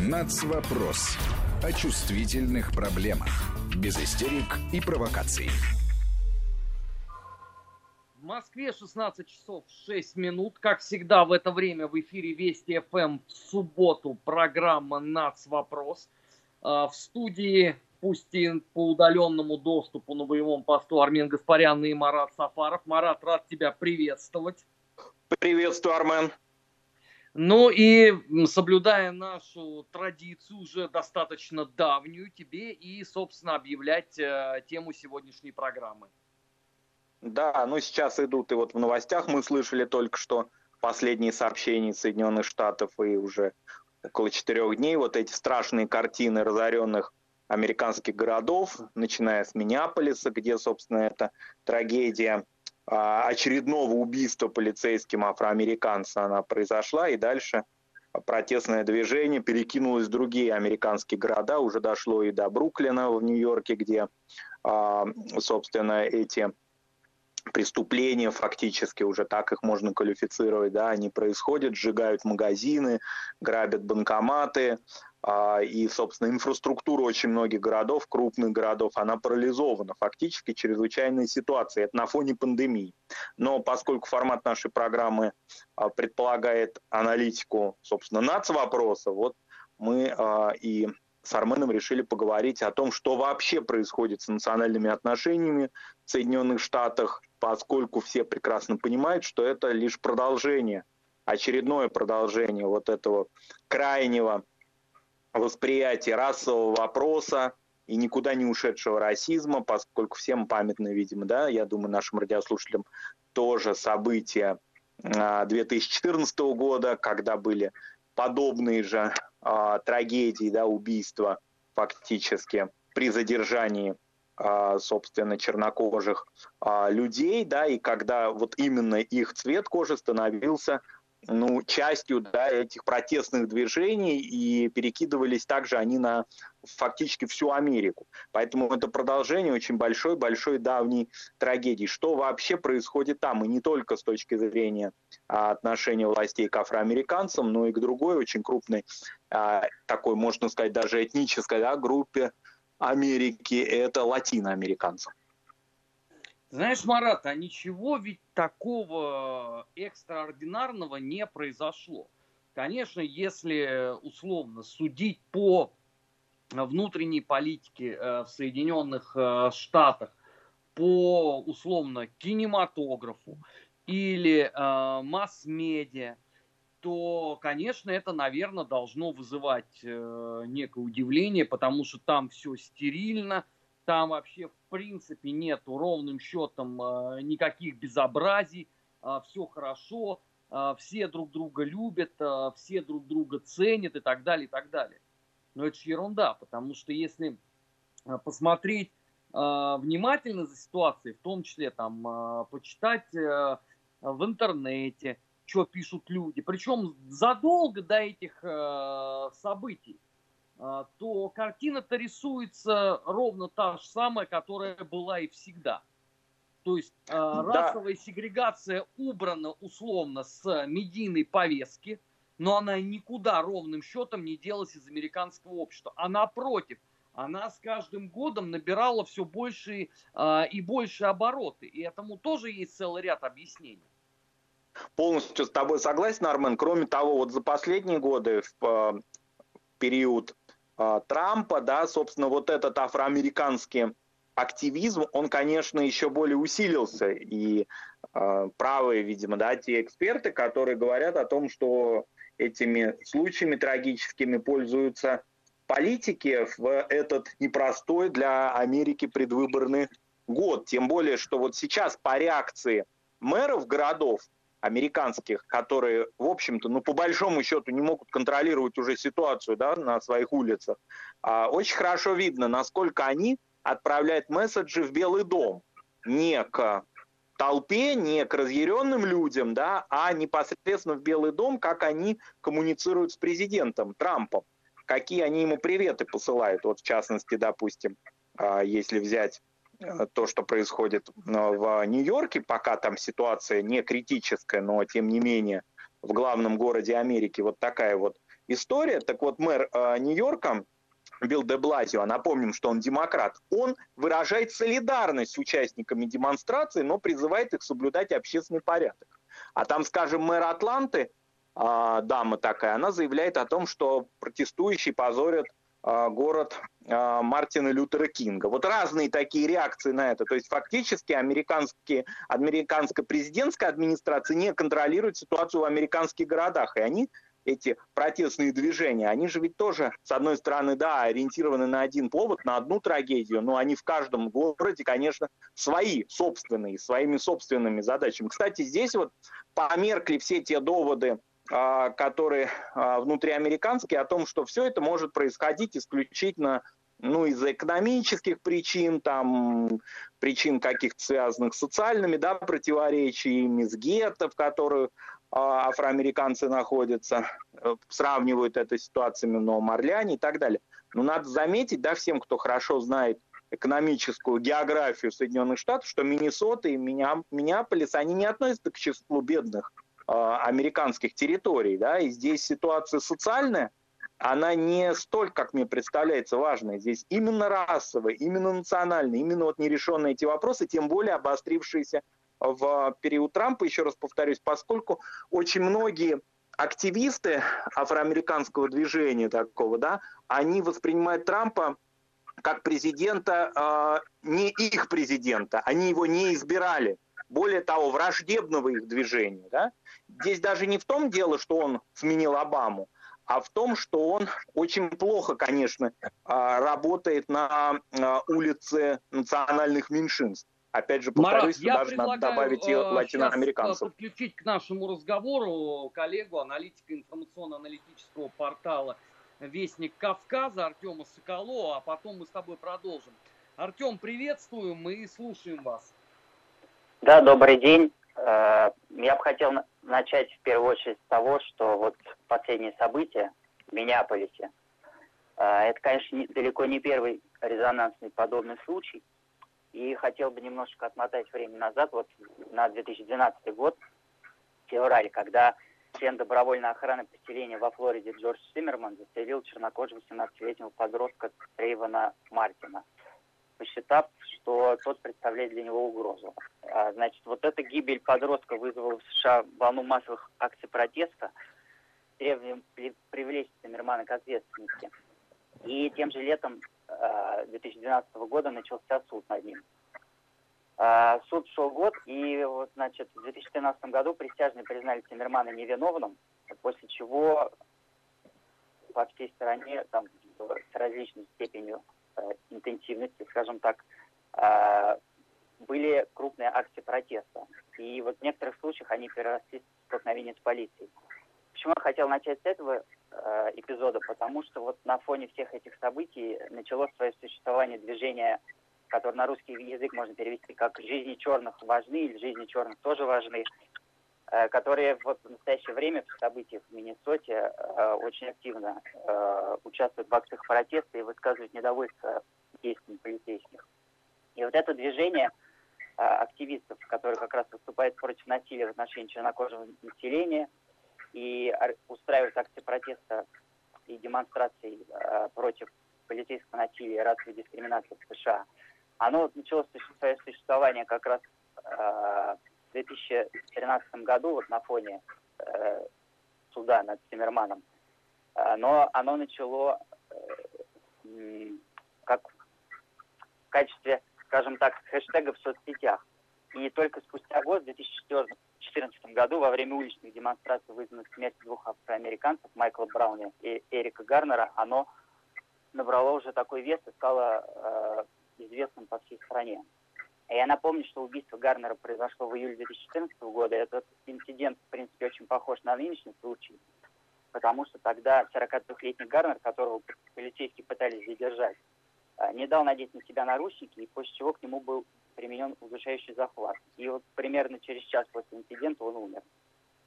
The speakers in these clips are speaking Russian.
Нацвопрос. О чувствительных проблемах. Без истерик и провокаций. В Москве 16 часов 6 минут. Как всегда в это время в эфире Вести ФМ в субботу программа «Нацвопрос». А, в студии, пусть и по удаленному доступу на боевом посту Армен Гаспарян и Марат Сафаров. Марат, рад тебя приветствовать. Приветствую, Армен. Ну и соблюдая нашу традицию, уже достаточно давнюю, тебе и, собственно, объявлять э, тему сегодняшней программы. Да, ну сейчас идут, и вот в новостях мы слышали только что последние сообщения Соединенных Штатов, и уже около четырех дней вот эти страшные картины разоренных американских городов, начиная с Миннеаполиса, где, собственно, эта трагедия очередного убийства полицейским афроамериканца она произошла, и дальше протестное движение перекинулось в другие американские города, уже дошло и до Бруклина в Нью-Йорке, где, а, собственно, эти преступления фактически, уже так их можно квалифицировать, да, они происходят, сжигают магазины, грабят банкоматы, а, и, собственно, инфраструктура очень многих городов, крупных городов, она парализована. Фактически чрезвычайная ситуация. Это на фоне пандемии. Но поскольку формат нашей программы а, предполагает аналитику, собственно, нацвопроса, вот мы а, и с Арменом решили поговорить о том, что вообще происходит с национальными отношениями в Соединенных Штатах, поскольку все прекрасно понимают, что это лишь продолжение, очередное продолжение вот этого крайнего восприятие расового вопроса и никуда не ушедшего расизма, поскольку всем памятно, видимо, да, я думаю, нашим радиослушателям тоже события 2014 а, года, когда были подобные же а, трагедии, да, убийства фактически при задержании а, собственно, чернокожих а, людей, да, и когда вот именно их цвет кожи становился ну, частью да, этих протестных движений, и перекидывались также они на фактически всю Америку. Поэтому это продолжение очень большой-большой давней трагедии. Что вообще происходит там, и не только с точки зрения а, отношения властей к афроамериканцам, но и к другой очень крупной, а, такой, можно сказать, даже этнической да, группе Америки, это латиноамериканцев. Знаешь, Марат, а ничего ведь такого экстраординарного не произошло. Конечно, если условно судить по внутренней политике э, в Соединенных э, Штатах, по условно кинематографу или э, масс-медиа, то, конечно, это, наверное, должно вызывать некое удивление, потому что там все стерильно, там вообще в принципе нету ровным счетом э, никаких безобразий, э, все хорошо, э, все друг друга любят, все друг друга ценят и так далее, и так далее. Но это же ерунда, потому что если посмотреть внимательно за ситуацией, в том числе там почитать в интернете, что пишут люди, причем задолго до этих событий, а, то картина-то рисуется ровно та же самая, которая была и всегда. То есть э, да. расовая сегрегация убрана условно с медийной повестки, но она никуда ровным счетом не делась из американского общества. А напротив, она с каждым годом набирала все больше э, и больше обороты. И этому тоже есть целый ряд объяснений. Полностью с тобой согласен, Армен. Кроме того, вот за последние годы в э, период а, Трампа, да, собственно, вот этот афроамериканский активизм, он, конечно, еще более усилился. И э, правые, видимо, да, те эксперты, которые говорят о том, что этими случаями трагическими пользуются политики в этот непростой для Америки предвыборный год. Тем более, что вот сейчас по реакции мэров городов американских, которые, в общем-то, ну, по большому счету не могут контролировать уже ситуацию да, на своих улицах, а, очень хорошо видно, насколько они отправляют месседжи в Белый дом. Не к толпе, не к разъяренным людям, да, а непосредственно в Белый дом, как они коммуницируют с президентом Трампом, какие они ему приветы посылают. Вот в частности, допустим, а, если взять то, что происходит э, в Нью-Йорке, пока там ситуация не критическая, но тем не менее в главном городе Америки вот такая вот история. Так вот, мэр э, Нью-Йорка Билл де Блазио, напомним, что он демократ, он выражает солидарность с участниками демонстрации, но призывает их соблюдать общественный порядок. А там, скажем, мэр Атланты, э, дама такая, она заявляет о том, что протестующие позорят э, город э, Мартина Лютера Кинга. Вот разные такие реакции на это. То есть фактически американские, американская президентская администрация не контролирует ситуацию в американских городах. И они эти протестные движения, они же ведь тоже, с одной стороны, да, ориентированы на один повод, на одну трагедию, но они в каждом городе, конечно, свои собственные, своими собственными задачами. Кстати, здесь вот померкли все те доводы, а, которые а, внутриамериканские, о том, что все это может происходить исключительно ну, из-за экономических причин, там, причин каких-то связанных с социальными, да, противоречиями, с гетто, в которую а, афроамериканцы находятся, э, сравнивают это с ситуациями в Новом Орлеане и так далее. Но надо заметить, да, всем, кто хорошо знает экономическую географию Соединенных Штатов, что Миннесота и Миннеаполис, они не относятся к числу бедных американских территорий, да, и здесь ситуация социальная, она не столько, как мне представляется, важная. Здесь именно расовая, именно национальная, именно вот нерешенные эти вопросы, тем более обострившиеся в период Трампа, еще раз повторюсь, поскольку очень многие активисты афроамериканского движения такого, да, они воспринимают Трампа как президента, э, не их президента, они его не избирали. Более того, враждебного их движения. Да? Здесь даже не в том дело, что он сменил Обаму, а в том, что он очень плохо, конечно, а, работает на улице национальных меньшинств. Опять же, повторюсь, Марат, даже надо добавить и э, латиноамериканцев. подключить к нашему разговору коллегу, аналитика информационно-аналитического портала «Вестник Кавказа» Артема Соколова, а потом мы с тобой продолжим. Артем, приветствуем, мы слушаем вас. Да, добрый день. Э, я бы хотел начать в первую очередь с того, что вот последние события в Миннеаполисе, э, это, конечно, далеко не первый резонансный подобный случай, и хотел бы немножко отмотать время назад, вот на 2012 год, февраль, когда член добровольной охраны поселения во Флориде Джордж Симмерман застрелил чернокожего 17-летнего подростка Трейвана Мартина, посчитав, что тот представляет для него угрозу. А, значит, вот эта гибель подростка вызвала в США волну массовых акций протеста, требованием привлечь Симмермана к ответственности. И тем же летом 2012 э, года начался суд над ним. Э, суд шел год, и вот, значит, в 2013 году присяжные признали Тиммермана невиновным, после чего по всей стране, там, с различной степенью интенсивности, скажем так, э, были крупные акции протеста. И вот в некоторых случаях они переросли в столкновение с полицией. Почему я хотел начать с этого э, эпизода? Потому что вот на фоне всех этих событий началось свое существование движения, которое на русский язык можно перевести как «жизни черных важны» или «жизни черных тоже важны», э, которые вот в настоящее время в событиях в Миннесоте э, очень активно э, участвуют в акциях протеста и высказывают недовольство действиями полицейских. И вот это движение э, активистов, которые как раз выступают против насилия в отношении чернокожего населения – и устраивать акции протеста и демонстрации э, против полицейского насилия и расовой дискриминации в США, оно начало свое существование как раз э, в 2013 году вот на фоне э, суда над Тиммерманом. Э, но оно начало э, как в качестве, скажем так, хэштега в соцсетях. И только спустя год, в 2014 2014 году во время уличных демонстраций, вызванных смертью двух афроамериканцев, Майкла Брауна и Эрика Гарнера, оно набрало уже такой вес и стало э, известным по всей стране. И я напомню, что убийство Гарнера произошло в июле 2014 года. Этот инцидент, в принципе, очень похож на нынешний случай, потому что тогда 42-летний Гарнер, которого полицейские пытались задержать, э, не дал надеть на себя наручники, и после чего к нему был применен удушающий захват. И вот примерно через час после инцидента он умер.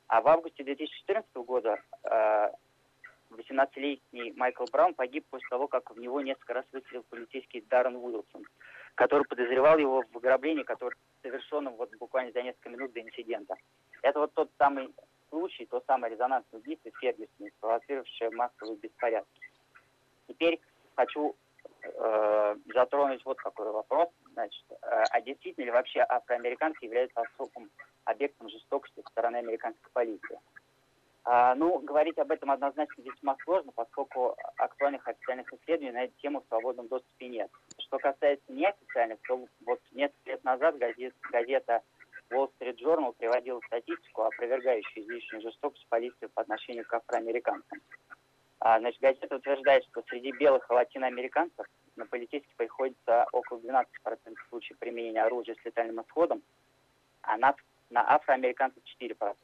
А в августе 2014 года 18-летний э, Майкл Браун погиб после того, как в него несколько раз выстрелил полицейский Даррен Уилсон, который подозревал его в ограблении, которое совершено вот буквально за несколько минут до инцидента. Это вот тот самый случай, то самое резонансное убийство Фергюсона, спровоцировавшее массовые беспорядки. Теперь хочу э, затронуть вот какой вопрос. Значит, э, а действительно ли вообще афроамериканцы являются особым объектом жестокости со стороны американской полиции? А, ну, говорить об этом однозначно весьма сложно, поскольку актуальных официальных исследований на эту тему в свободном доступе нет. Что касается неофициальных, то вот несколько лет назад газет, газета Wall Street Journal приводила статистику, опровергающую излишнюю жестокость полиции по отношению к афроамериканцам. А, значит, газета утверждает, что среди белых и латиноамериканцев на полицейских приходится около 12% случаев применения оружия с летальным исходом, а на, на афроамериканцев 4%.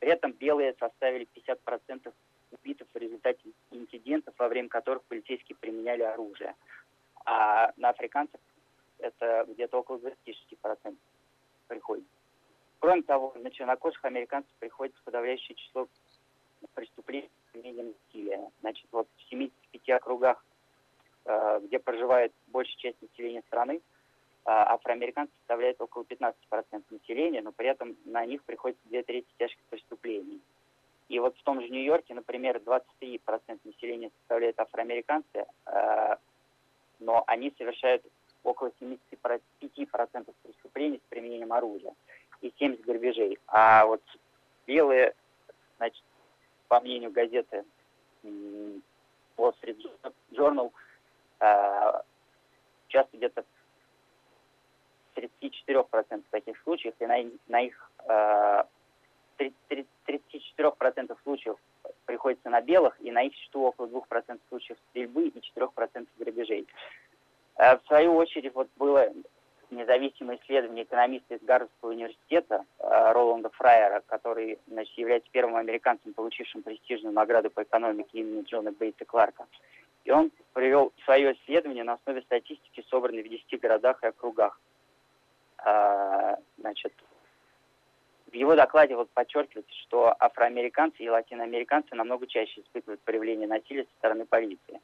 При этом белые составили 50% убитых в результате инцидентов, во время которых полицейские применяли оружие. А на африканцев это где-то около 26% приходится. Кроме того, на чернокожих американцев приходится подавляющее число преступлений применением насилия. Значит, вот в 75 округах, э, где проживает большая часть населения страны, а афроамериканцы составляют около 15% населения, но при этом на них приходится две трети тяжких преступлений. И вот в том же Нью-Йорке, например, 23% населения составляют афроамериканцы, э, но они совершают около 75% преступлений с применением оружия и 70 грабежей. А вот белые, значит, по мнению газеты Wall Street Journal, э, часто где-то 34% таких случаев, и на, на их э, 34% случаев приходится на белых, и на их счету около 2% случаев стрельбы и 4% грабежей. Э, в свою очередь, вот было независимое исследование экономиста из Гарвардского университета э, Роланда Фрайера, который значит, является первым американцем, получившим престижную награду по экономике имени Джона Бейтса Кларка. И он привел свое исследование на основе статистики, собранной в 10 городах и округах. А, значит, в его докладе вот подчеркивается, что афроамериканцы и латиноамериканцы намного чаще испытывают проявление насилия со стороны полиции.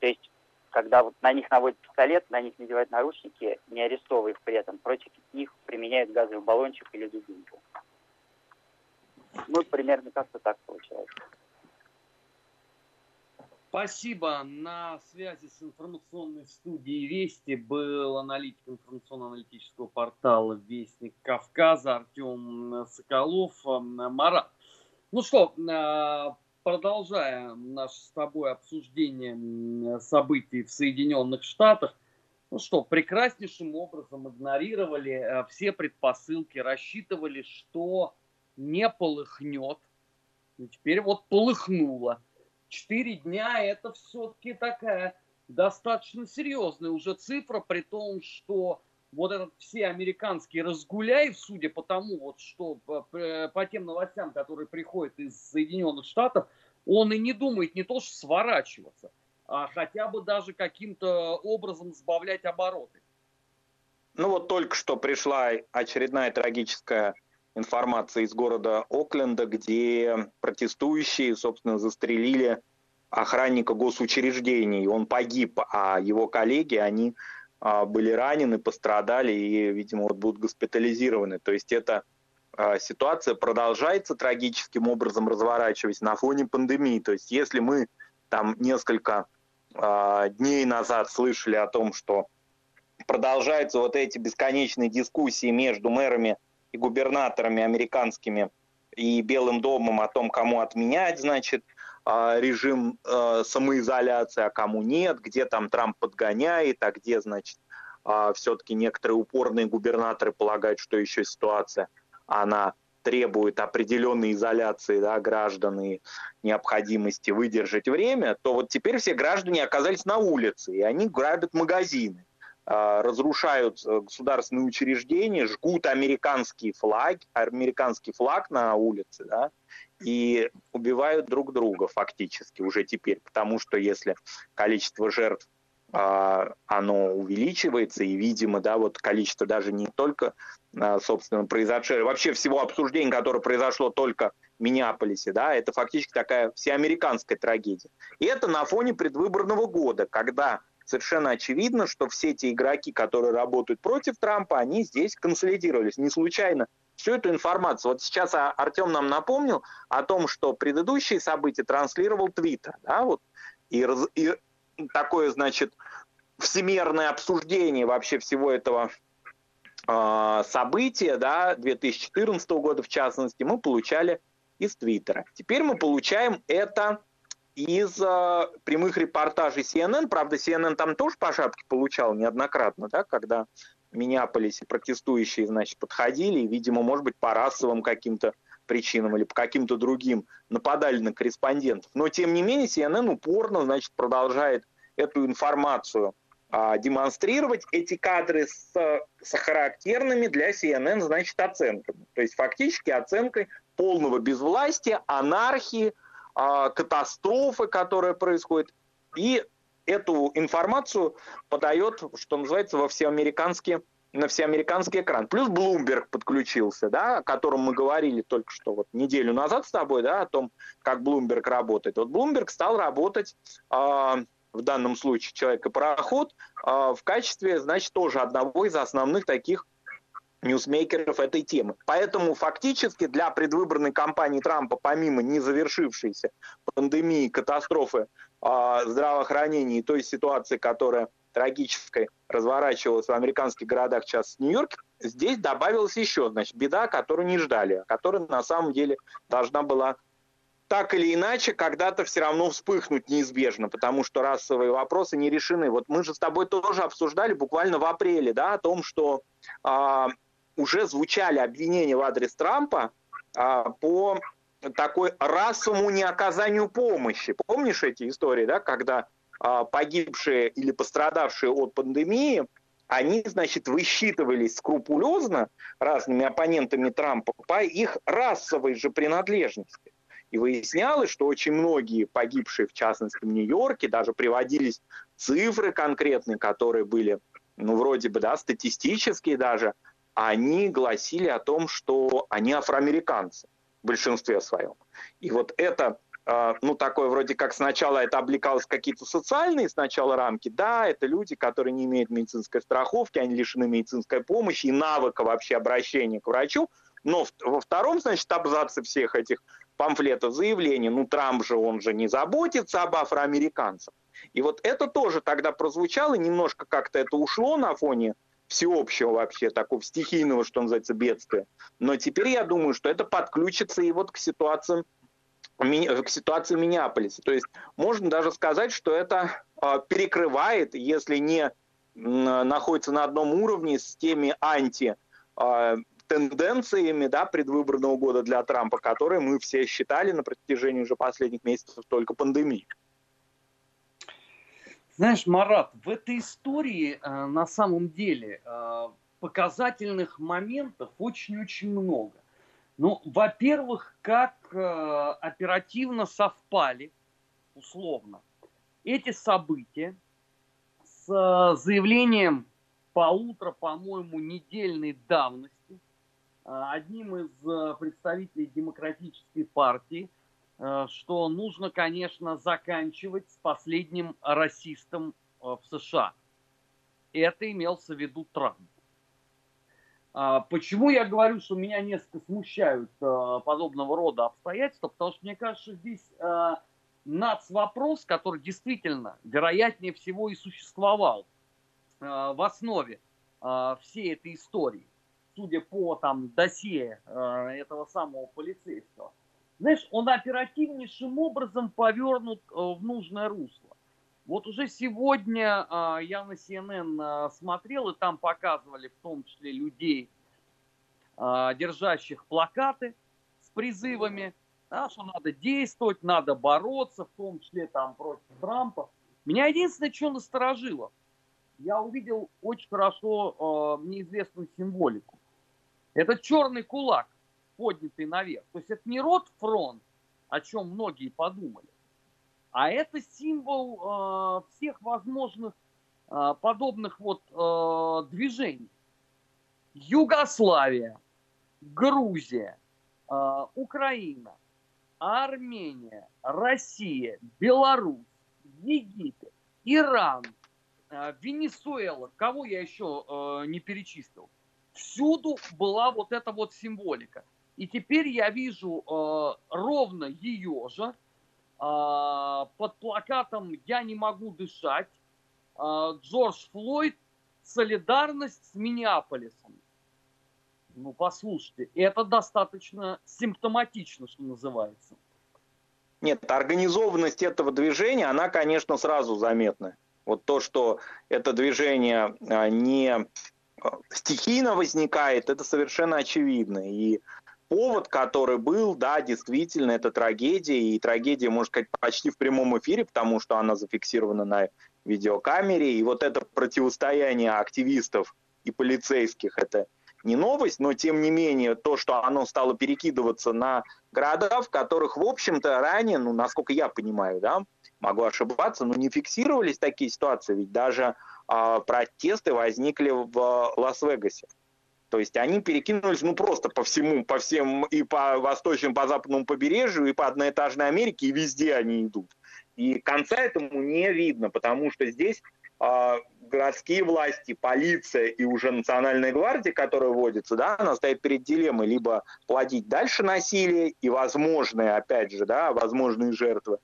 То есть, когда вот на них наводят пистолет, на них надевают наручники, не арестовывая их при этом, против них применяют газовый баллончик или дубинку. Ну, примерно как-то так получается. Спасибо. На связи с информационной студией Вести был аналитик информационно-аналитического портала Вестник Кавказа Артем Соколов. Марат. Ну что, а, продолжая наше с тобой обсуждение событий в Соединенных Штатах, ну что, прекраснейшим образом игнорировали а, все предпосылки, рассчитывали, что не полыхнет. И теперь вот полыхнуло. Четыре дня это все-таки такая достаточно серьезная уже цифра, при том, что вот этот все американские разгуляй, судя по тому, вот что по, по тем новостям, которые приходят из Соединенных Штатов, он и не думает не то что сворачиваться, а хотя бы даже каким-то образом сбавлять обороты. Ну вот только что пришла очередная трагическая информация из города Окленда, где протестующие, собственно, застрелили охранника госучреждений. Он погиб, а его коллеги, они а, были ранены, пострадали и, видимо, вот будут госпитализированы. То есть эта ситуация продолжается трагическим образом разворачиваясь на фоне пандемии. То есть если мы там несколько а, дней назад слышали о том, что продолжаются вот эти бесконечные дискуссии между мэрами и губернаторами американскими и Белым домом о том, кому отменять, значит, а, режим а, самоизоляции, а кому нет, где там Трамп подгоняет, а где, значит, а, все-таки некоторые упорные губернаторы полагают, что еще ситуация, она требует определенной изоляции да, граждан и необходимости выдержать время, то вот теперь все граждане оказались на улице, и они грабят магазины. А, разрушают э, государственные учреждения, жгут американский флаг, американский флаг на улице, да, и убивают друг друга фактически уже теперь, потому что если количество жертв а, оно увеличивается, и, видимо, да, вот количество даже не только, собственно, произошедшего, вообще всего обсуждения, которое произошло только в Миннеаполисе, да, это фактически такая всеамериканская трагедия. И это на фоне предвыборного года, когда совершенно очевидно, что все те игроки, которые работают против Трампа, они здесь консолидировались. Не случайно всю эту информацию. Вот сейчас Артем нам напомнил о том, что предыдущие события транслировал Твиттер, да, вот, и, и такое, значит, всемирное обсуждение вообще всего этого э, события, да, 2014 года в частности, мы получали из Твиттера. Теперь мы получаем это из э, прямых репортажей CNN. Правда, CNN там тоже по шапке получал неоднократно, да, когда в Миннеаполисе протестующие, значит, подходили и, видимо, может быть, по расовым каким-то причинам или по каким-то другим нападали на корреспондентов. Но, тем не менее, CNN упорно, значит, продолжает эту информацию а, демонстрировать эти кадры с, с характерными для CNN, значит, оценками. То есть фактически оценкой полного безвластия, анархии, катастрофы, которая происходит. И эту информацию подает, что называется, во всеамериканский, на всеамериканский экран. Плюс Bloomberg подключился, да, о котором мы говорили только что вот неделю назад с тобой, да, о том, как Bloomberg работает. Вот Bloomberg стал работать э, в данном случае человек и пароход, а, в качестве, значит, тоже одного из основных таких ньюсмейкеров этой темы. Поэтому фактически для предвыборной кампании Трампа, помимо не завершившейся пандемии, катастрофы э, здравоохранения и той ситуации, которая трагической разворачивалась в американских городах, сейчас в Нью-Йорке, здесь добавилась еще, значит, беда, которую не ждали, которая на самом деле должна была так или иначе когда-то все равно вспыхнуть неизбежно, потому что расовые вопросы не решены. Вот мы же с тобой тоже обсуждали буквально в апреле, да, о том, что э, уже звучали обвинения в адрес Трампа э, по такой расовому неоказанию помощи. Помнишь эти истории, да, когда э, погибшие или пострадавшие от пандемии они, значит, высчитывались скрупулезно разными оппонентами Трампа по их расовой же принадлежности. И выяснялось, что очень многие погибшие, в частности, в Нью-Йорке, даже приводились цифры конкретные, которые были, ну, вроде бы, да, статистические даже, они гласили о том, что они афроамериканцы в большинстве своем. И вот это а, ну, такое вроде как сначала это облекалось какие-то социальные сначала рамки. Да, это люди, которые не имеют медицинской страховки, они лишены медицинской помощи и навыка вообще обращения к врачу. Но во втором, значит, абзаце всех этих памфлетов заявлений, ну Трамп же, он же не заботится об афроамериканцах. И вот это тоже тогда прозвучало, немножко как-то это ушло на фоне всеобщего вообще такого стихийного, что называется, бедствия. Но теперь я думаю, что это подключится и вот к ситуациям к ситуации в. То есть можно даже сказать, что это а, перекрывает, если не находится на одном уровне с теми анти а, тенденциями да, предвыборного года для Трампа, которые мы все считали на протяжении уже последних месяцев только пандемии. Знаешь, Марат, в этой истории э, на самом деле э, показательных моментов очень-очень много. Ну, во-первых, как э, оперативно совпали, условно, эти события с э, заявлением полутора, по-моему, недельной давности Э, одним из э, представителей демократической партии, что нужно, конечно, заканчивать с последним расистом в США. Это имелся в виду Трамп. Почему я говорю, что меня несколько смущают подобного рода обстоятельства? Потому что мне кажется, здесь нац вопрос, который действительно, вероятнее всего, и существовал в основе всей этой истории судя по там досье э, этого самого полицейского, знаешь, он оперативнейшим образом повернут э, в нужное русло. Вот уже сегодня э, я на CNN э, смотрел, и там показывали в том числе людей, э, держащих плакаты с призывами, да, что надо действовать, надо бороться, в том числе там против Трампа. Меня единственное, что насторожило, я увидел очень хорошо э, мне символику. Это черный кулак, поднятый наверх. То есть это не род фронт, о чем многие подумали, а это символ э, всех возможных э, подобных вот э, движений. Югославия, Грузия, э, Украина, Армения, Россия, Беларусь, Египет, Иран, э, Венесуэла, кого я еще э, не перечислил – всюду была вот эта вот символика. И теперь я вижу э, ровно ее же э, под плакатом «Я не могу дышать», э, Джордж Флойд «Солидарность с Миннеаполисом». Ну, послушайте, это достаточно симптоматично, что называется. Нет, организованность этого движения, она, конечно, сразу заметна. Вот то, что это движение а, не а, стихийно возникает, это совершенно очевидно. И повод, который был, да, действительно, это трагедия, и трагедия, можно сказать, почти в прямом эфире, потому что она зафиксирована на видеокамере, и вот это противостояние активистов и полицейских, это не новость, но тем не менее то, что оно стало перекидываться на города, в которых, в общем-то, ранее, ну, насколько я понимаю, да, могу ошибаться, но не фиксировались такие ситуации, ведь даже э, протесты возникли в Лас-Вегасе. То есть они перекинулись, ну, просто по всему, по всем, и по восточному, по западному побережью, и по одноэтажной Америке, и везде они идут. И конца этому не видно, потому что здесь э, городские власти, полиция и уже национальная гвардия, которая вводится, да, она стоит перед дилеммой либо плодить дальше насилие и возможные, опять же, да, возможные жертвы,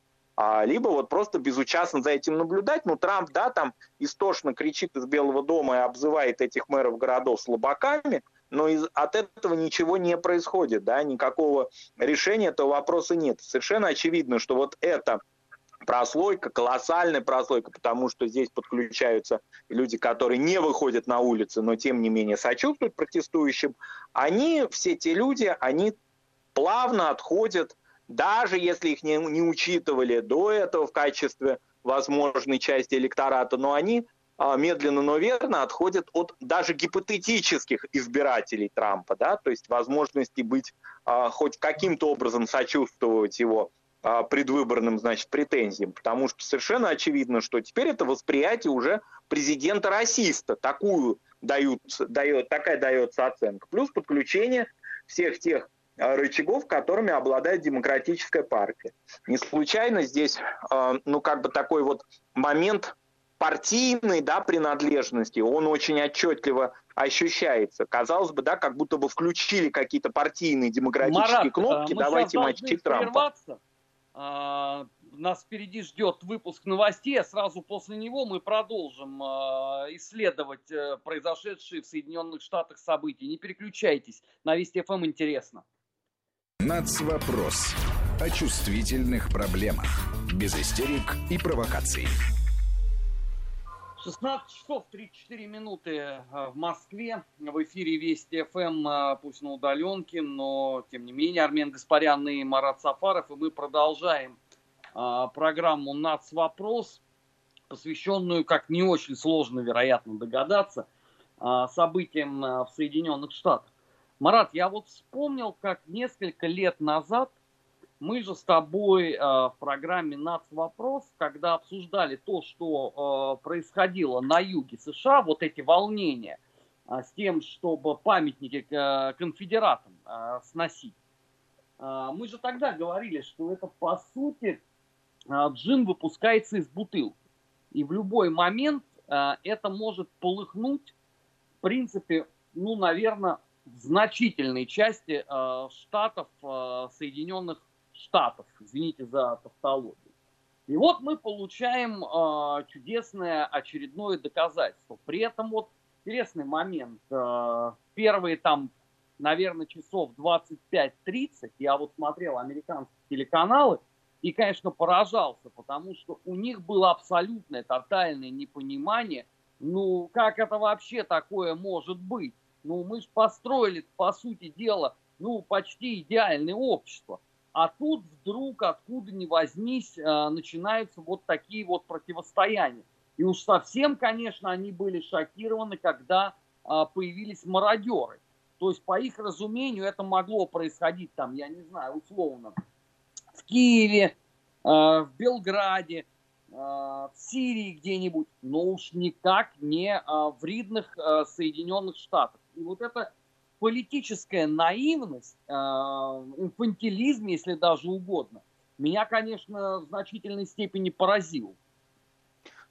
либо вот просто безучастно за этим наблюдать. Ну, Трамп, да, там истошно кричит из Белого дома и обзывает этих мэров городов слабаками, но из, от этого ничего не происходит, да, никакого решения этого вопроса нет. Совершенно очевидно, что вот это прослойка, колоссальная прослойка, потому что здесь подключаются люди, которые не выходят на улицы, но тем не менее сочувствуют протестующим, они, все те люди, они плавно отходят, даже если их не, не учитывали до этого в качестве возможной части электората, но они а, медленно, но верно отходят от даже гипотетических избирателей Трампа, да, то есть возможности быть а, хоть каким-то образом сочувствовать его а, предвыборным, значит, претензиям, потому что совершенно очевидно, что теперь это восприятие уже президента-расиста, такую дают, дает, такая дается оценка, плюс подключение всех тех рычагов, которыми обладает демократическая партия. Не случайно здесь, а, ну, как бы такой вот момент партийной, да, принадлежности, он очень отчетливо ощущается. Казалось бы, да, как будто бы включили какие-то партийные демократические Марат, кнопки, давайте мочить Трампа. А, нас впереди ждет выпуск новостей, а сразу после него мы продолжим а, исследовать э, произошедшие в Соединенных Штатах события. Не переключайтесь, на Вести ФМ интересно. Нацвопрос о чувствительных проблемах, без истерик и провокаций. 16 часов 34 минуты э, в Москве. В эфире Вести ФМ, э, пусть на удаленке, но тем не менее Армен Гаспарян и Марат Сафаров. И мы продолжаем э, программу «Нацвопрос», посвященную, как не очень сложно, вероятно, догадаться, событиям в Соединенных Штатах. Марат, я вот вспомнил, как несколько лет назад мы же с тобой э, в программе «Нацвопрос», когда обсуждали то, что э, происходило на юге США, вот эти волнения э, с тем, чтобы памятники э, конфедератам э, сносить, э, мы же тогда говорили, что это по сути э, джин выпускается из бутылки. И в любой момент э, это может полыхнуть, в принципе, ну, наверное, значительной части э, штатов э, Соединенных штатов, извините за тавтологию. И вот мы получаем э, чудесное очередное доказательство. При этом вот интересный момент. Э, первые там, наверное, часов 25-30 я вот смотрел американские телеканалы и, конечно, поражался, потому что у них было абсолютное, тотальное непонимание, ну, как это вообще такое может быть? Ну, мы же построили, по сути дела, ну, почти идеальное общество. А тут вдруг, откуда ни возьмись, э, начинаются вот такие вот противостояния. И уж совсем, конечно, они были шокированы, когда э, появились мародеры. То есть, по их разумению, это могло происходить там, я не знаю, условно, в Киеве, э, в Белграде, в Сирии где-нибудь, но уж никак не в ридных Соединенных Штатах. И вот это политическая наивность, э, инфантилизм, если даже угодно, меня, конечно, в значительной степени поразил.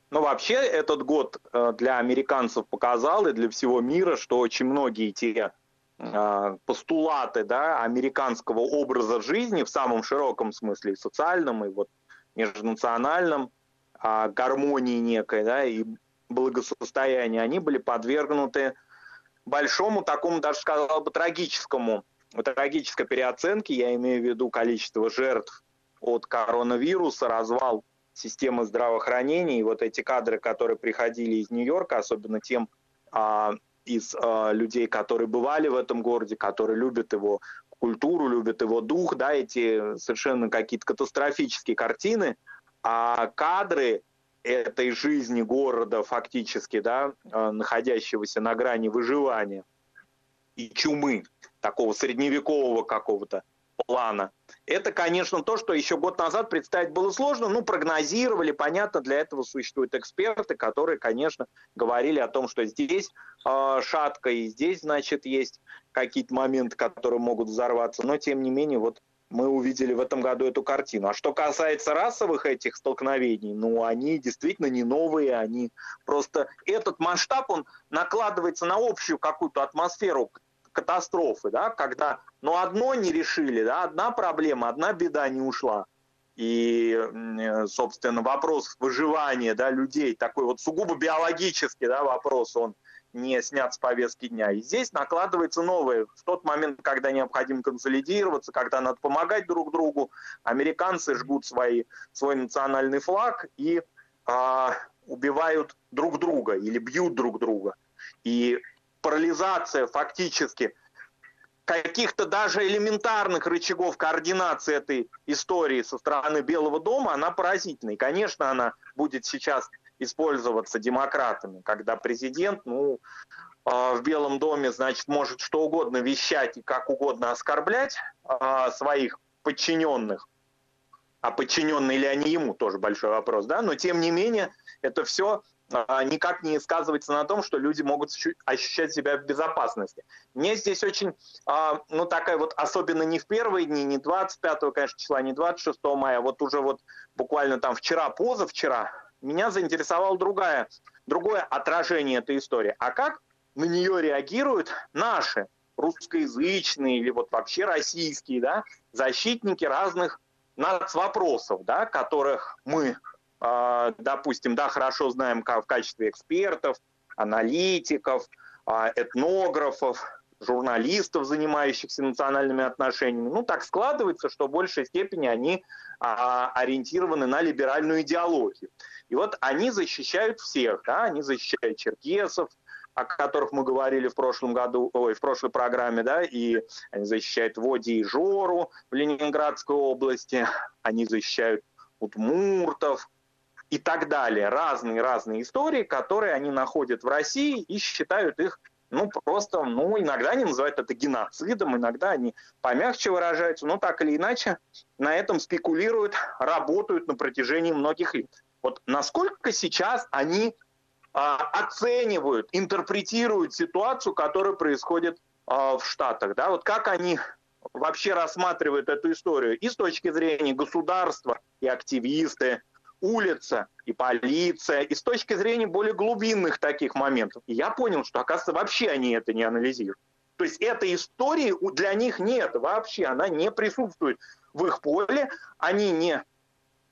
Но вообще этот год э, для американцев показал и для всего мира, что очень многие те э, постулаты да, американского образа жизни в самом широком смысле, и социальном, и вот межнациональном, а, гармонии некой да, и благосостояния, они были подвергнуты большому такому, даже сказал бы, трагическому, трагической переоценке, я имею в виду количество жертв от коронавируса, развал системы здравоохранения, и вот эти кадры, которые приходили из Нью-Йорка, особенно тем а, из а, людей, которые бывали в этом городе, которые любят его культуру, любят его дух, да, эти совершенно какие-то катастрофические картины, а кадры этой жизни города фактически, да, а, находящегося на грани выживания и чумы, такого средневекового какого-то плана. Это, конечно, то, что еще год назад представить было сложно. Ну, прогнозировали, понятно, для этого существуют эксперты, которые, конечно, говорили о том, что здесь э, шатко, и здесь, значит, есть какие-то моменты, которые могут взорваться. Но, тем не менее, вот мы увидели в этом году эту картину. А что касается расовых этих столкновений, ну, они действительно не новые, они просто... Этот масштаб, он накладывается на общую какую-то атмосферу катастрофы, да, когда, ну, одно не решили, да, одна проблема, одна беда не ушла. И, собственно, вопрос выживания, да, людей, такой вот сугубо биологический, да, вопрос, он не снят с повестки дня. И здесь накладывается новое. В тот момент, когда необходимо консолидироваться, когда надо помогать друг другу, американцы жгут свои, свой национальный флаг и а, убивают друг друга или бьют друг друга. И парализация фактически каких-то даже элементарных рычагов координации этой истории со стороны Белого дома, она поразительна. И, конечно, она будет сейчас использоваться демократами, когда президент, ну, а, в Белом доме, значит, может что угодно вещать и как угодно оскорблять а, своих подчиненных, а подчиненные ли они ему, тоже большой вопрос, да, но тем не менее это все а, никак не сказывается на том, что люди могут ощущать себя в безопасности. Мне здесь очень, ну, такая вот, особенно не в первые дни, не 25 конечно, числа, не 26 мая, вот уже вот буквально там вчера, позавчера, меня заинтересовало другая, другое отражение этой истории. А как на нее реагируют наши русскоязычные или вот вообще российские, да, защитники разных нацвопросов, да, которых мы а, допустим, да, хорошо знаем в качестве экспертов, аналитиков, а, этнографов, журналистов, занимающихся национальными отношениями. Ну, так складывается, что в большей степени они а, ориентированы на либеральную идеологию. И вот они защищают всех, да, они защищают черкесов, о которых мы говорили в прошлом году, ой, в прошлой программе, да, и они защищают Води и Жору в Ленинградской области, они защищают удмуртов, и так далее. Разные-разные истории, которые они находят в России и считают их ну, просто, ну, иногда они называют это геноцидом, иногда они помягче выражаются, но так или иначе на этом спекулируют, работают на протяжении многих лет. Вот насколько сейчас они а, оценивают, интерпретируют ситуацию, которая происходит а, в Штатах, да, вот как они вообще рассматривают эту историю и с точки зрения государства, и активисты, улица и полиция, и с точки зрения более глубинных таких моментов. И я понял, что, оказывается, вообще они это не анализируют. То есть этой истории для них нет вообще, она не присутствует в их поле, они не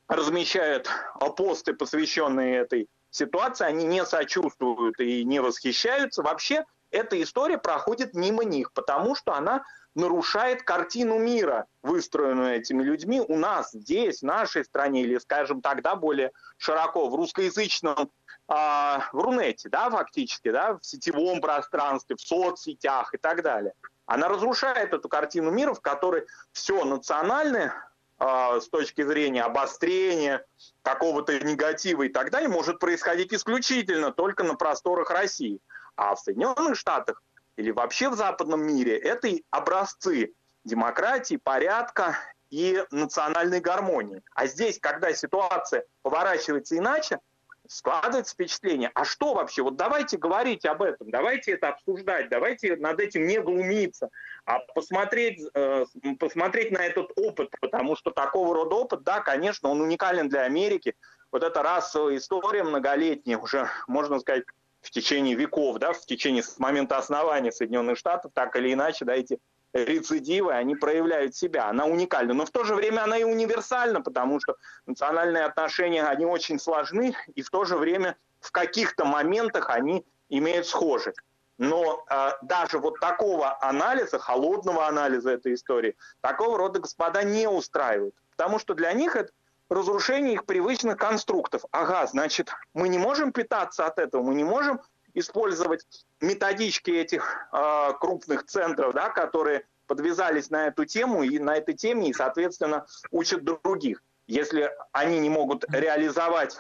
размещают посты, посвященные этой ситуации, они не сочувствуют и не восхищаются. Вообще эта история проходит мимо них, потому что она нарушает картину мира, выстроенную этими людьми у нас здесь, в нашей стране, или, скажем, тогда более широко в русскоязычном э, в Рунете, да, фактически, да, в сетевом пространстве, в соцсетях и так далее. Она разрушает эту картину мира, в которой все национальное с точки зрения обострения какого-то негатива и так далее может происходить исключительно только на просторах России. А в Соединенных Штатах или вообще в западном мире, это образцы демократии, порядка и национальной гармонии. А здесь, когда ситуация поворачивается иначе, складывается впечатление, а что вообще, вот давайте говорить об этом, давайте это обсуждать, давайте над этим не глумиться, а посмотреть, э, посмотреть на этот опыт, потому что такого рода опыт, да, конечно, он уникален для Америки, вот эта расовая история многолетняя, уже, можно сказать, в течение веков, да, в течение с момента основания Соединенных Штатов, так или иначе, да, эти рецидивы, они проявляют себя. Она уникальна. Но в то же время она и универсальна, потому что национальные отношения, они очень сложны, и в то же время в каких-то моментах они имеют схожесть. Но э, даже вот такого анализа, холодного анализа этой истории, такого рода господа не устраивают. Потому что для них это разрушение их привычных конструктов. Ага, значит, мы не можем питаться от этого, мы не можем использовать методички этих э, крупных центров, да, которые подвязались на эту тему и на этой теме, и, соответственно, учат других. Если они не могут реализовать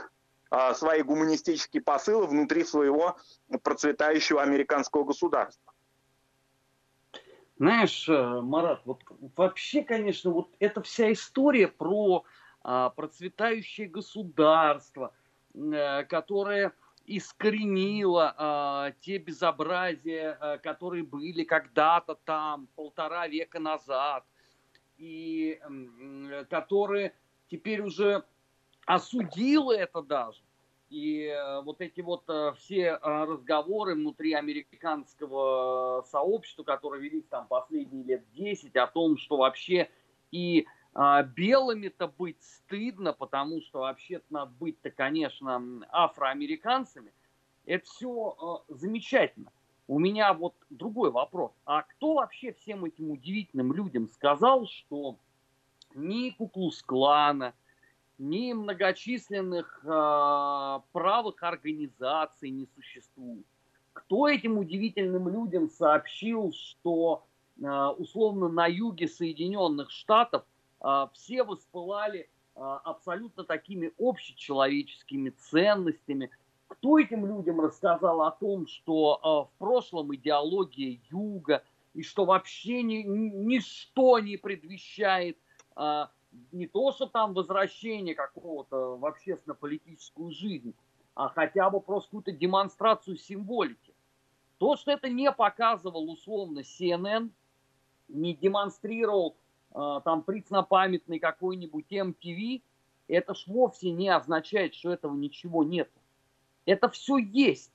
свои гуманистические посылы внутри своего процветающего американского государства. Знаешь, э, Марат, вот вообще, конечно, вот эта вся история про а, процветающее государство, а, которое искоренила а, те безобразия, а, которые были когда-то там, полтора века назад, и а, которые теперь уже осудило это даже. И а, вот эти вот а, все а, разговоры внутри американского сообщества, которые велись там последние лет 10, о том, что вообще и а, белыми-то быть стыдно, потому что вообще-то надо быть-то, конечно, афроамериканцами. Это все замечательно. У меня вот другой вопрос. А кто вообще всем этим удивительным людям сказал, что ни Куклус-клана, ни многочисленных э, правых организаций не существует? Кто этим удивительным людям сообщил, что э, условно на юге Соединенных Штатов а, все воспылали а, абсолютно такими общечеловеческими ценностями. Кто этим людям рассказал о том, что а, в прошлом идеология юга, и что вообще ни, ничто не предвещает не то, что там возвращение какого-то в общественно-политическую жизнь, а хотя бы просто какую-то демонстрацию символики. То, что это не показывал условно CNN, не демонстрировал а, там преснопамятный какой-нибудь MTV, это ж вовсе не означает, что этого ничего нет. Это все есть.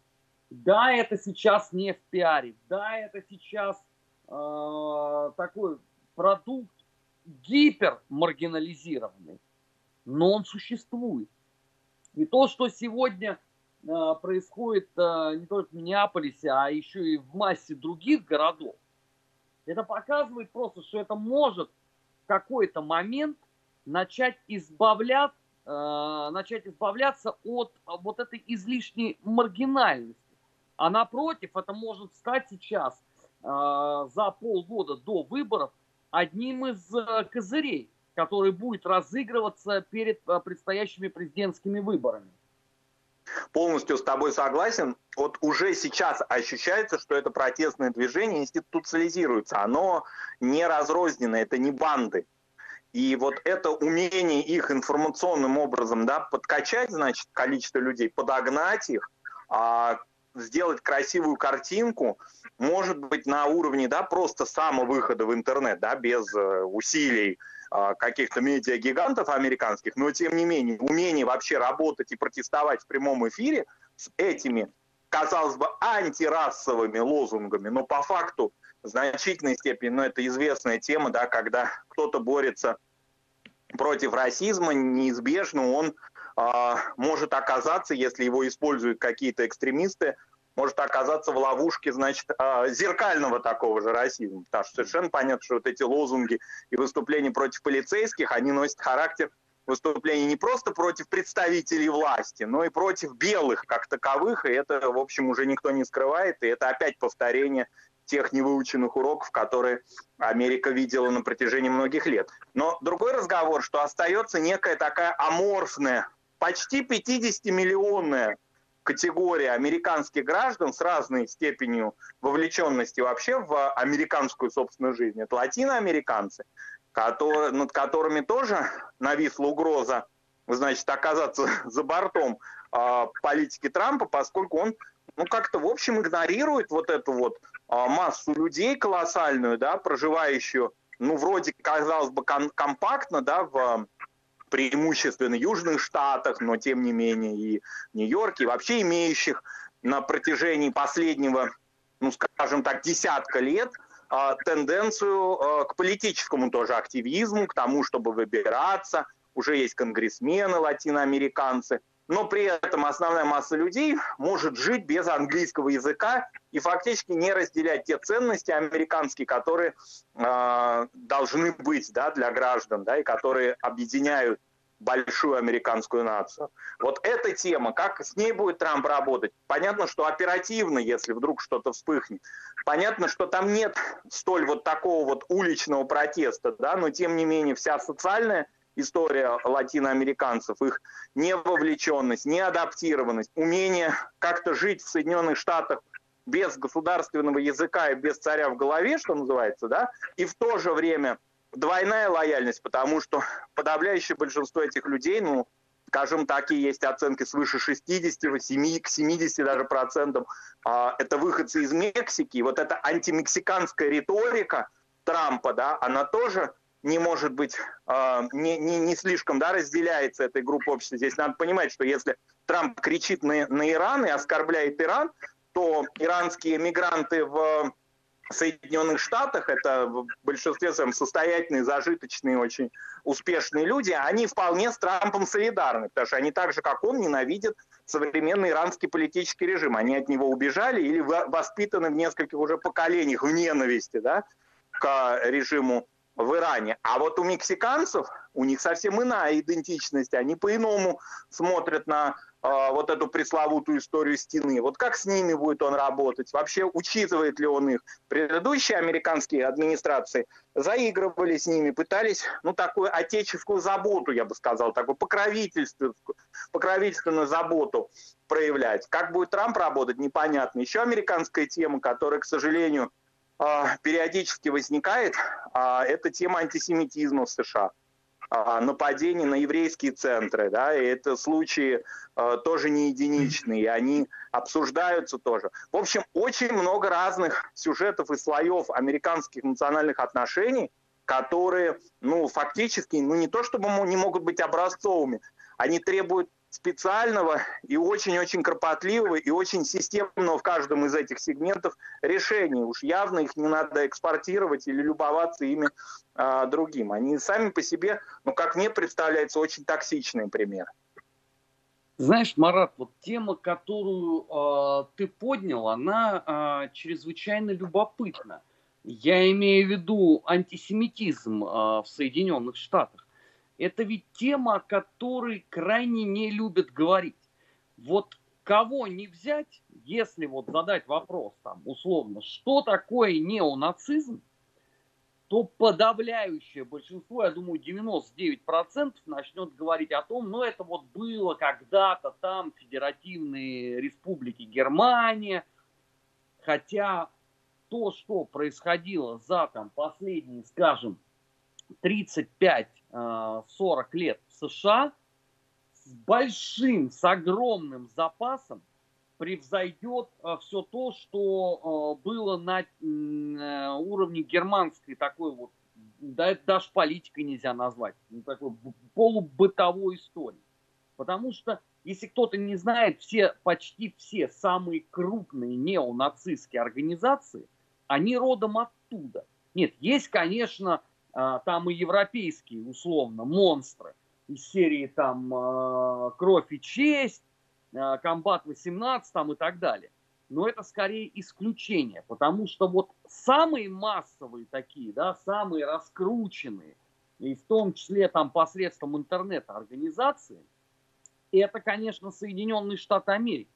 Да, это сейчас не в пиаре, да, это сейчас э, такой продукт гипер маргинализированный, но он существует. И то, что сегодня э, происходит э, не только в Миннеаполисе, а еще и в массе других городов, это показывает просто, что это может какой-то момент начать избавлять, э, начать избавляться от вот этой излишней маргинальности. А напротив, это может стать сейчас за полгода до выборов одним из э, козырей, который будет разыгрываться перед э, предстоящими президентскими выборами. Полностью с тобой согласен. Вот уже сейчас ощущается, что это протестное движение институциализируется. Оно не разрозненное, это не банды. И вот это умение их информационным образом да, подкачать, значит, количество людей, подогнать их, а, сделать красивую картинку, может быть, на уровне да, просто самовыхода в интернет, да, без э, усилий а, каких-то медиагигантов американских, но тем не менее, умение вообще работать и протестовать в прямом эфире с этими, казалось бы, антирасовыми лозунгами, но по факту в значительной степени, но это известная тема, да, когда кто-то борется против расизма, неизбежно он может оказаться, если его используют какие-то экстремисты, может оказаться в ловушке, значит, э, зеркального такого же расизма. Потому что совершенно понятно, что вот эти лозунги и выступления против полицейских, они носят характер выступлений не просто против представителей власти, но и против белых как таковых, и это, в общем, уже никто не скрывает, и это опять повторение тех невыученных уроков, которые Америка видела на протяжении многих лет. Но другой разговор, что остается некая такая аморфная, почти 50-миллионная категория американских граждан с разной степенью вовлеченности вообще в американскую собственную жизнь. Это латиноамериканцы, которые, над которыми тоже нависла угроза значит, оказаться за бортом э, политики Трампа, поскольку он ну, как-то, в общем, игнорирует вот эту вот а, массу людей колоссальную, да, проживающую, ну, вроде, казалось бы, ком- компактно, да, в преимущественно южных штатах, но тем не менее и Нью-Йорке, и вообще имеющих на протяжении последнего, ну скажем так, десятка лет а, тенденцию а, к политическому тоже активизму, к тому, чтобы выбираться. Уже есть конгрессмены латиноамериканцы – но при этом основная масса людей может жить без английского языка и фактически не разделять те ценности американские, которые э, должны быть да, для граждан, да, и которые объединяют большую американскую нацию. Вот эта тема, как с ней будет Трамп работать? Понятно, что оперативно, если вдруг что-то вспыхнет. Понятно, что там нет столь вот такого вот уличного протеста, да, но тем не менее вся социальная история латиноамериканцев, их невовлеченность, неадаптированность, умение как-то жить в Соединенных Штатах без государственного языка и без царя в голове, что называется, да, и в то же время двойная лояльность, потому что подавляющее большинство этих людей, ну, скажем так, и есть оценки свыше 60, 7, к 70 даже процентам, а, это выходцы из Мексики. И вот эта антимексиканская риторика Трампа, да, она тоже не может быть, э, не, не, не слишком да, разделяется этой группой общества. Здесь надо понимать, что если Трамп кричит на, на Иран и оскорбляет Иран, то иранские мигранты в Соединенных Штатах, это в большинстве своем состоятельные, зажиточные, очень успешные люди, они вполне с Трампом солидарны, потому что они так же, как он, ненавидят современный иранский политический режим. Они от него убежали или воспитаны в нескольких уже поколениях в ненависти да, к режиму в Иране. А вот у мексиканцев, у них совсем иная идентичность. Они по-иному смотрят на э, вот эту пресловутую историю стены. Вот как с ними будет он работать? Вообще учитывает ли он их? Предыдущие американские администрации заигрывали с ними, пытались, ну, такую отеческую заботу, я бы сказал, такую покровительственную, покровительственную заботу проявлять. Как будет Трамп работать, непонятно. Еще американская тема, которая, к сожалению, периодически возникает, а, это тема антисемитизма в США а, нападений на еврейские центры, да, и это случаи тоже не единичные, они обсуждаются тоже. В общем, очень много разных сюжетов и слоев американских национальных отношений, которые, ну, фактически, ну, не то чтобы не могут быть образцовыми, они требуют специального и очень-очень кропотливого и очень системного в каждом из этих сегментов решения. Уж явно их не надо экспортировать или любоваться ими а, другим. Они сами по себе, ну, как мне представляется, очень токсичный пример. Знаешь, Марат, вот тема, которую э, ты поднял, она э, чрезвычайно любопытна. Я имею в виду антисемитизм э, в Соединенных Штатах это ведь тема, о которой крайне не любят говорить. Вот кого не взять, если вот задать вопрос там условно, что такое неонацизм, то подавляющее большинство, я думаю, 99% начнет говорить о том, ну это вот было когда-то там федеративные республики Германия, хотя то, что происходило за там последние, скажем, 35-40 э, лет в США с большим, с огромным запасом превзойдет э, все то, что э, было на уровне германской такой вот, да даже политикой нельзя назвать, ну, такой полубытовой истории. Потому что, если кто-то не знает, все, почти все самые крупные неонацистские организации, они родом оттуда. Нет, есть, конечно, там и европейские, условно, монстры из серии там а, «Кровь и честь», а, «Комбат-18» там и так далее. Но это скорее исключение, потому что вот самые массовые такие, да, самые раскрученные, и в том числе там посредством интернета организации, это, конечно, Соединенные Штаты Америки,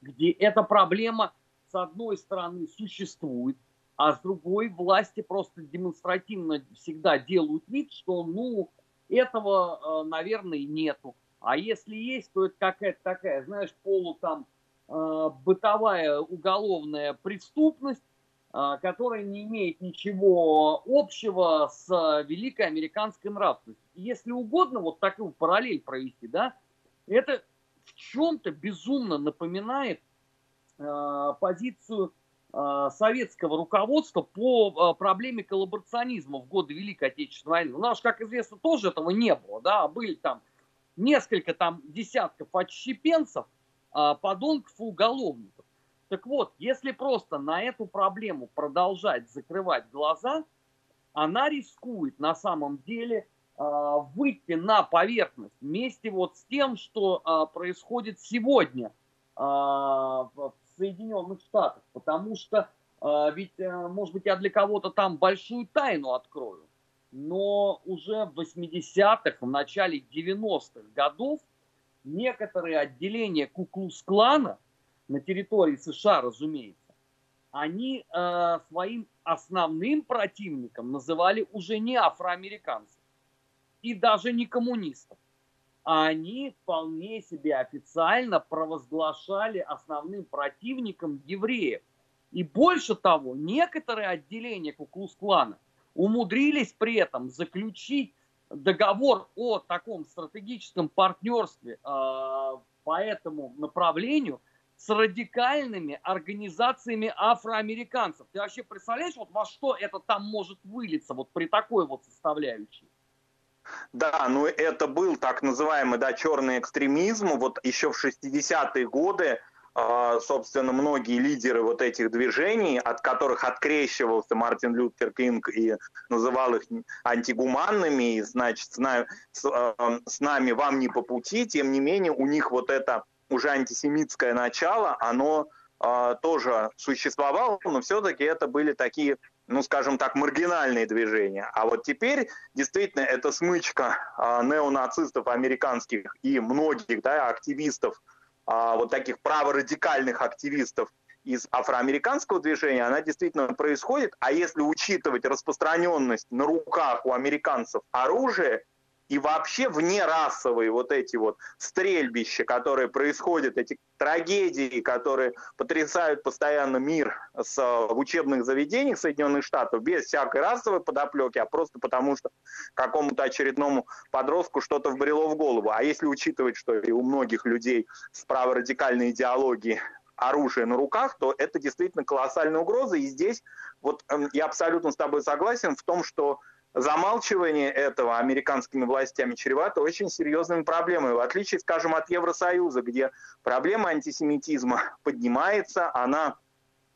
где эта проблема, с одной стороны, существует, а с другой власти просто демонстративно всегда делают вид, что ну этого, э, наверное, нету. А если есть, то это какая-то такая, знаешь, полу там э, бытовая уголовная преступность, э, которая не имеет ничего общего с великой американской нравственностью. Если угодно вот такую параллель провести, да, это в чем-то безумно напоминает позицию советского руководства по э, проблеме коллаборационизма в годы Великой Отечественной войны. У нас, как известно, тоже этого не было, да, а были там несколько там десятков отщепенцев, э, подонков и уголовников. Так вот, если просто на эту проблему продолжать закрывать глаза, она рискует на самом деле выйти на поверхность вместе вот с тем, что происходит сегодня в Соединенных Штатах. Потому что ведь, э, может быть, я для кого-то там большую тайну открою, но уже в 80-х, в начале 90-х годов некоторые отделения Куклус-клана на территории США, разумеется, они э, своим основным противником называли уже не афроамериканцев и даже не коммунистов. Они вполне себе официально провозглашали основным противником евреев. И больше того, некоторые отделения Куклус-клана умудрились при этом заключить договор о таком стратегическом партнерстве э, по этому направлению с радикальными организациями афроамериканцев. Ты вообще представляешь, вот во что это там может вылиться вот при такой вот составляющей? Да, ну это был так называемый да, черный экстремизм. Вот еще в 60-е годы, э, собственно, многие лидеры вот этих движений, от которых открещивался Мартин Лютер Кинг и называл их антигуманными, и, значит, с нами, нами вам не по пути, тем не менее у них вот это уже антисемитское начало, оно э, тоже существовало, но все-таки это были такие, ну, скажем так, маргинальные движения. А вот теперь действительно эта смычка э, неонацистов американских и многих да, активистов, э, вот таких праворадикальных активистов из афроамериканского движения, она действительно происходит. А если учитывать распространенность на руках у американцев оружия, и вообще вне расовые вот эти вот стрельбища, которые происходят, эти трагедии, которые потрясают постоянно мир с, в учебных заведениях Соединенных Штатов, без всякой расовой подоплеки, а просто потому, что какому-то очередному подростку что-то вбрело в голову. А если учитывать, что и у многих людей с праворадикальной идеологией оружие на руках, то это действительно колоссальная угроза. И здесь вот эм, я абсолютно с тобой согласен в том, что замалчивание этого американскими властями чревато очень серьезными проблемами. В отличие, скажем, от Евросоюза, где проблема антисемитизма поднимается, она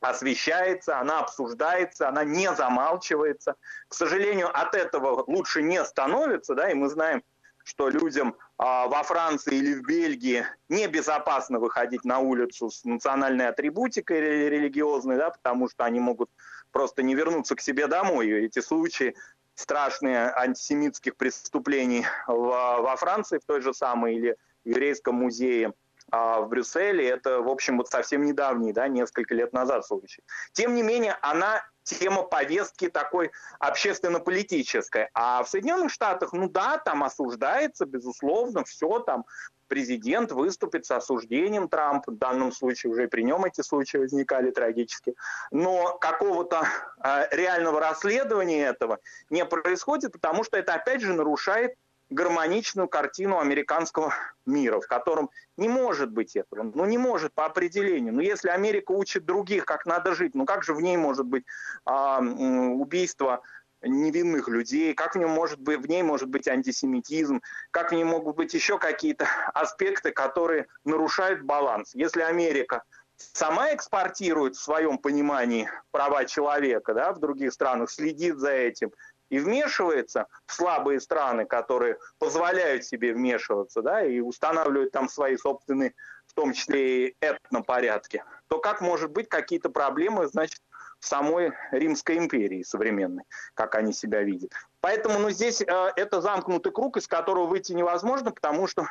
освещается, она обсуждается, она не замалчивается. К сожалению, от этого лучше не становится, да, и мы знаем, что людям а, во Франции или в Бельгии небезопасно выходить на улицу с национальной атрибутикой религиозной, да, потому что они могут просто не вернуться к себе домой. И эти случаи страшные антисемитских преступлений в, во Франции, в той же самой, или в еврейском музее а, в Брюсселе. Это, в общем, вот совсем недавний, да, несколько лет назад случай. Тем не менее, она тема повестки такой общественно-политической. А в Соединенных Штатах, ну да, там осуждается, безусловно, все там президент выступит с осуждением Трампа, в данном случае уже при нем эти случаи возникали трагически, но какого-то э, реального расследования этого не происходит, потому что это опять же нарушает гармоничную картину американского мира, в котором не может быть этого. Ну, не может по определению. Но если Америка учит других, как надо жить, ну как же в ней может быть а, убийство невинных людей, как в, нем может быть, в ней может быть антисемитизм, как в ней могут быть еще какие-то аспекты, которые нарушают баланс. Если Америка сама экспортирует в своем понимании права человека да, в других странах, следит за этим и вмешивается в слабые страны, которые позволяют себе вмешиваться да, и устанавливают там свои собственные, в том числе и этнопорядки, то как может быть какие-то проблемы, значит, самой Римской империи современной, как они себя видят. Поэтому ну, здесь э, это замкнутый круг, из которого выйти невозможно, потому что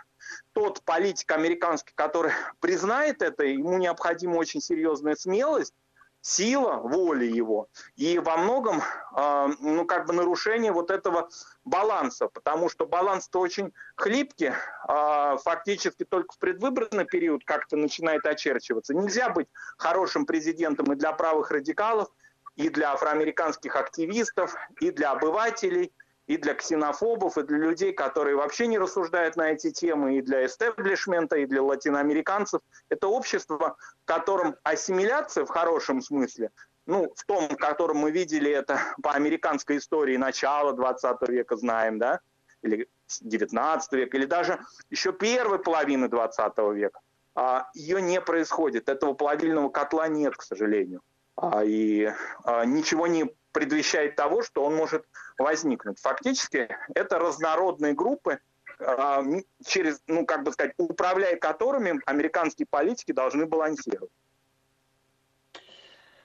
тот политик американский, который признает это, ему необходима очень серьезная смелость, сила воли его и во многом э, ну как бы нарушение вот этого баланса, потому что баланс-то очень хлипкий, э, фактически только в предвыборный период как-то начинает очерчиваться. Нельзя быть хорошим президентом и для правых радикалов, и для афроамериканских активистов, и для обывателей, и для ксенофобов, и для людей, которые вообще не рассуждают на эти темы, и для эстеблишмента, и для латиноамериканцев. Это общество, в котором ассимиляция в хорошем смысле, ну, в том, в котором мы видели это по американской истории начала 20 века, знаем, да, или 19 века, или даже еще первой половины 20 века, а, ее не происходит. Этого плавильного котла нет, к сожалению. А, и а, ничего не предвещает того, что он может возникнуть. Фактически это разнородные группы, а, через, ну, как бы сказать, управляя которыми американские политики должны балансировать.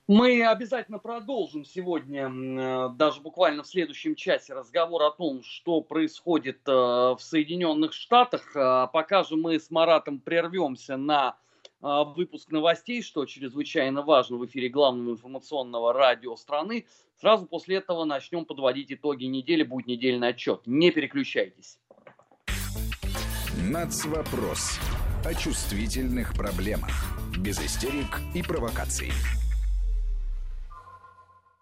Мы обязательно продолжим сегодня, э, даже буквально в следующем часе, разговор о том, что происходит э, в Соединенных Штатах. А пока же мы с Маратом прервемся на выпуск новостей, что чрезвычайно важно в эфире главного информационного радио страны. Сразу после этого начнем подводить итоги недели, будет недельный отчет. Не переключайтесь. Нацвопрос о чувствительных проблемах. Без истерик и провокаций.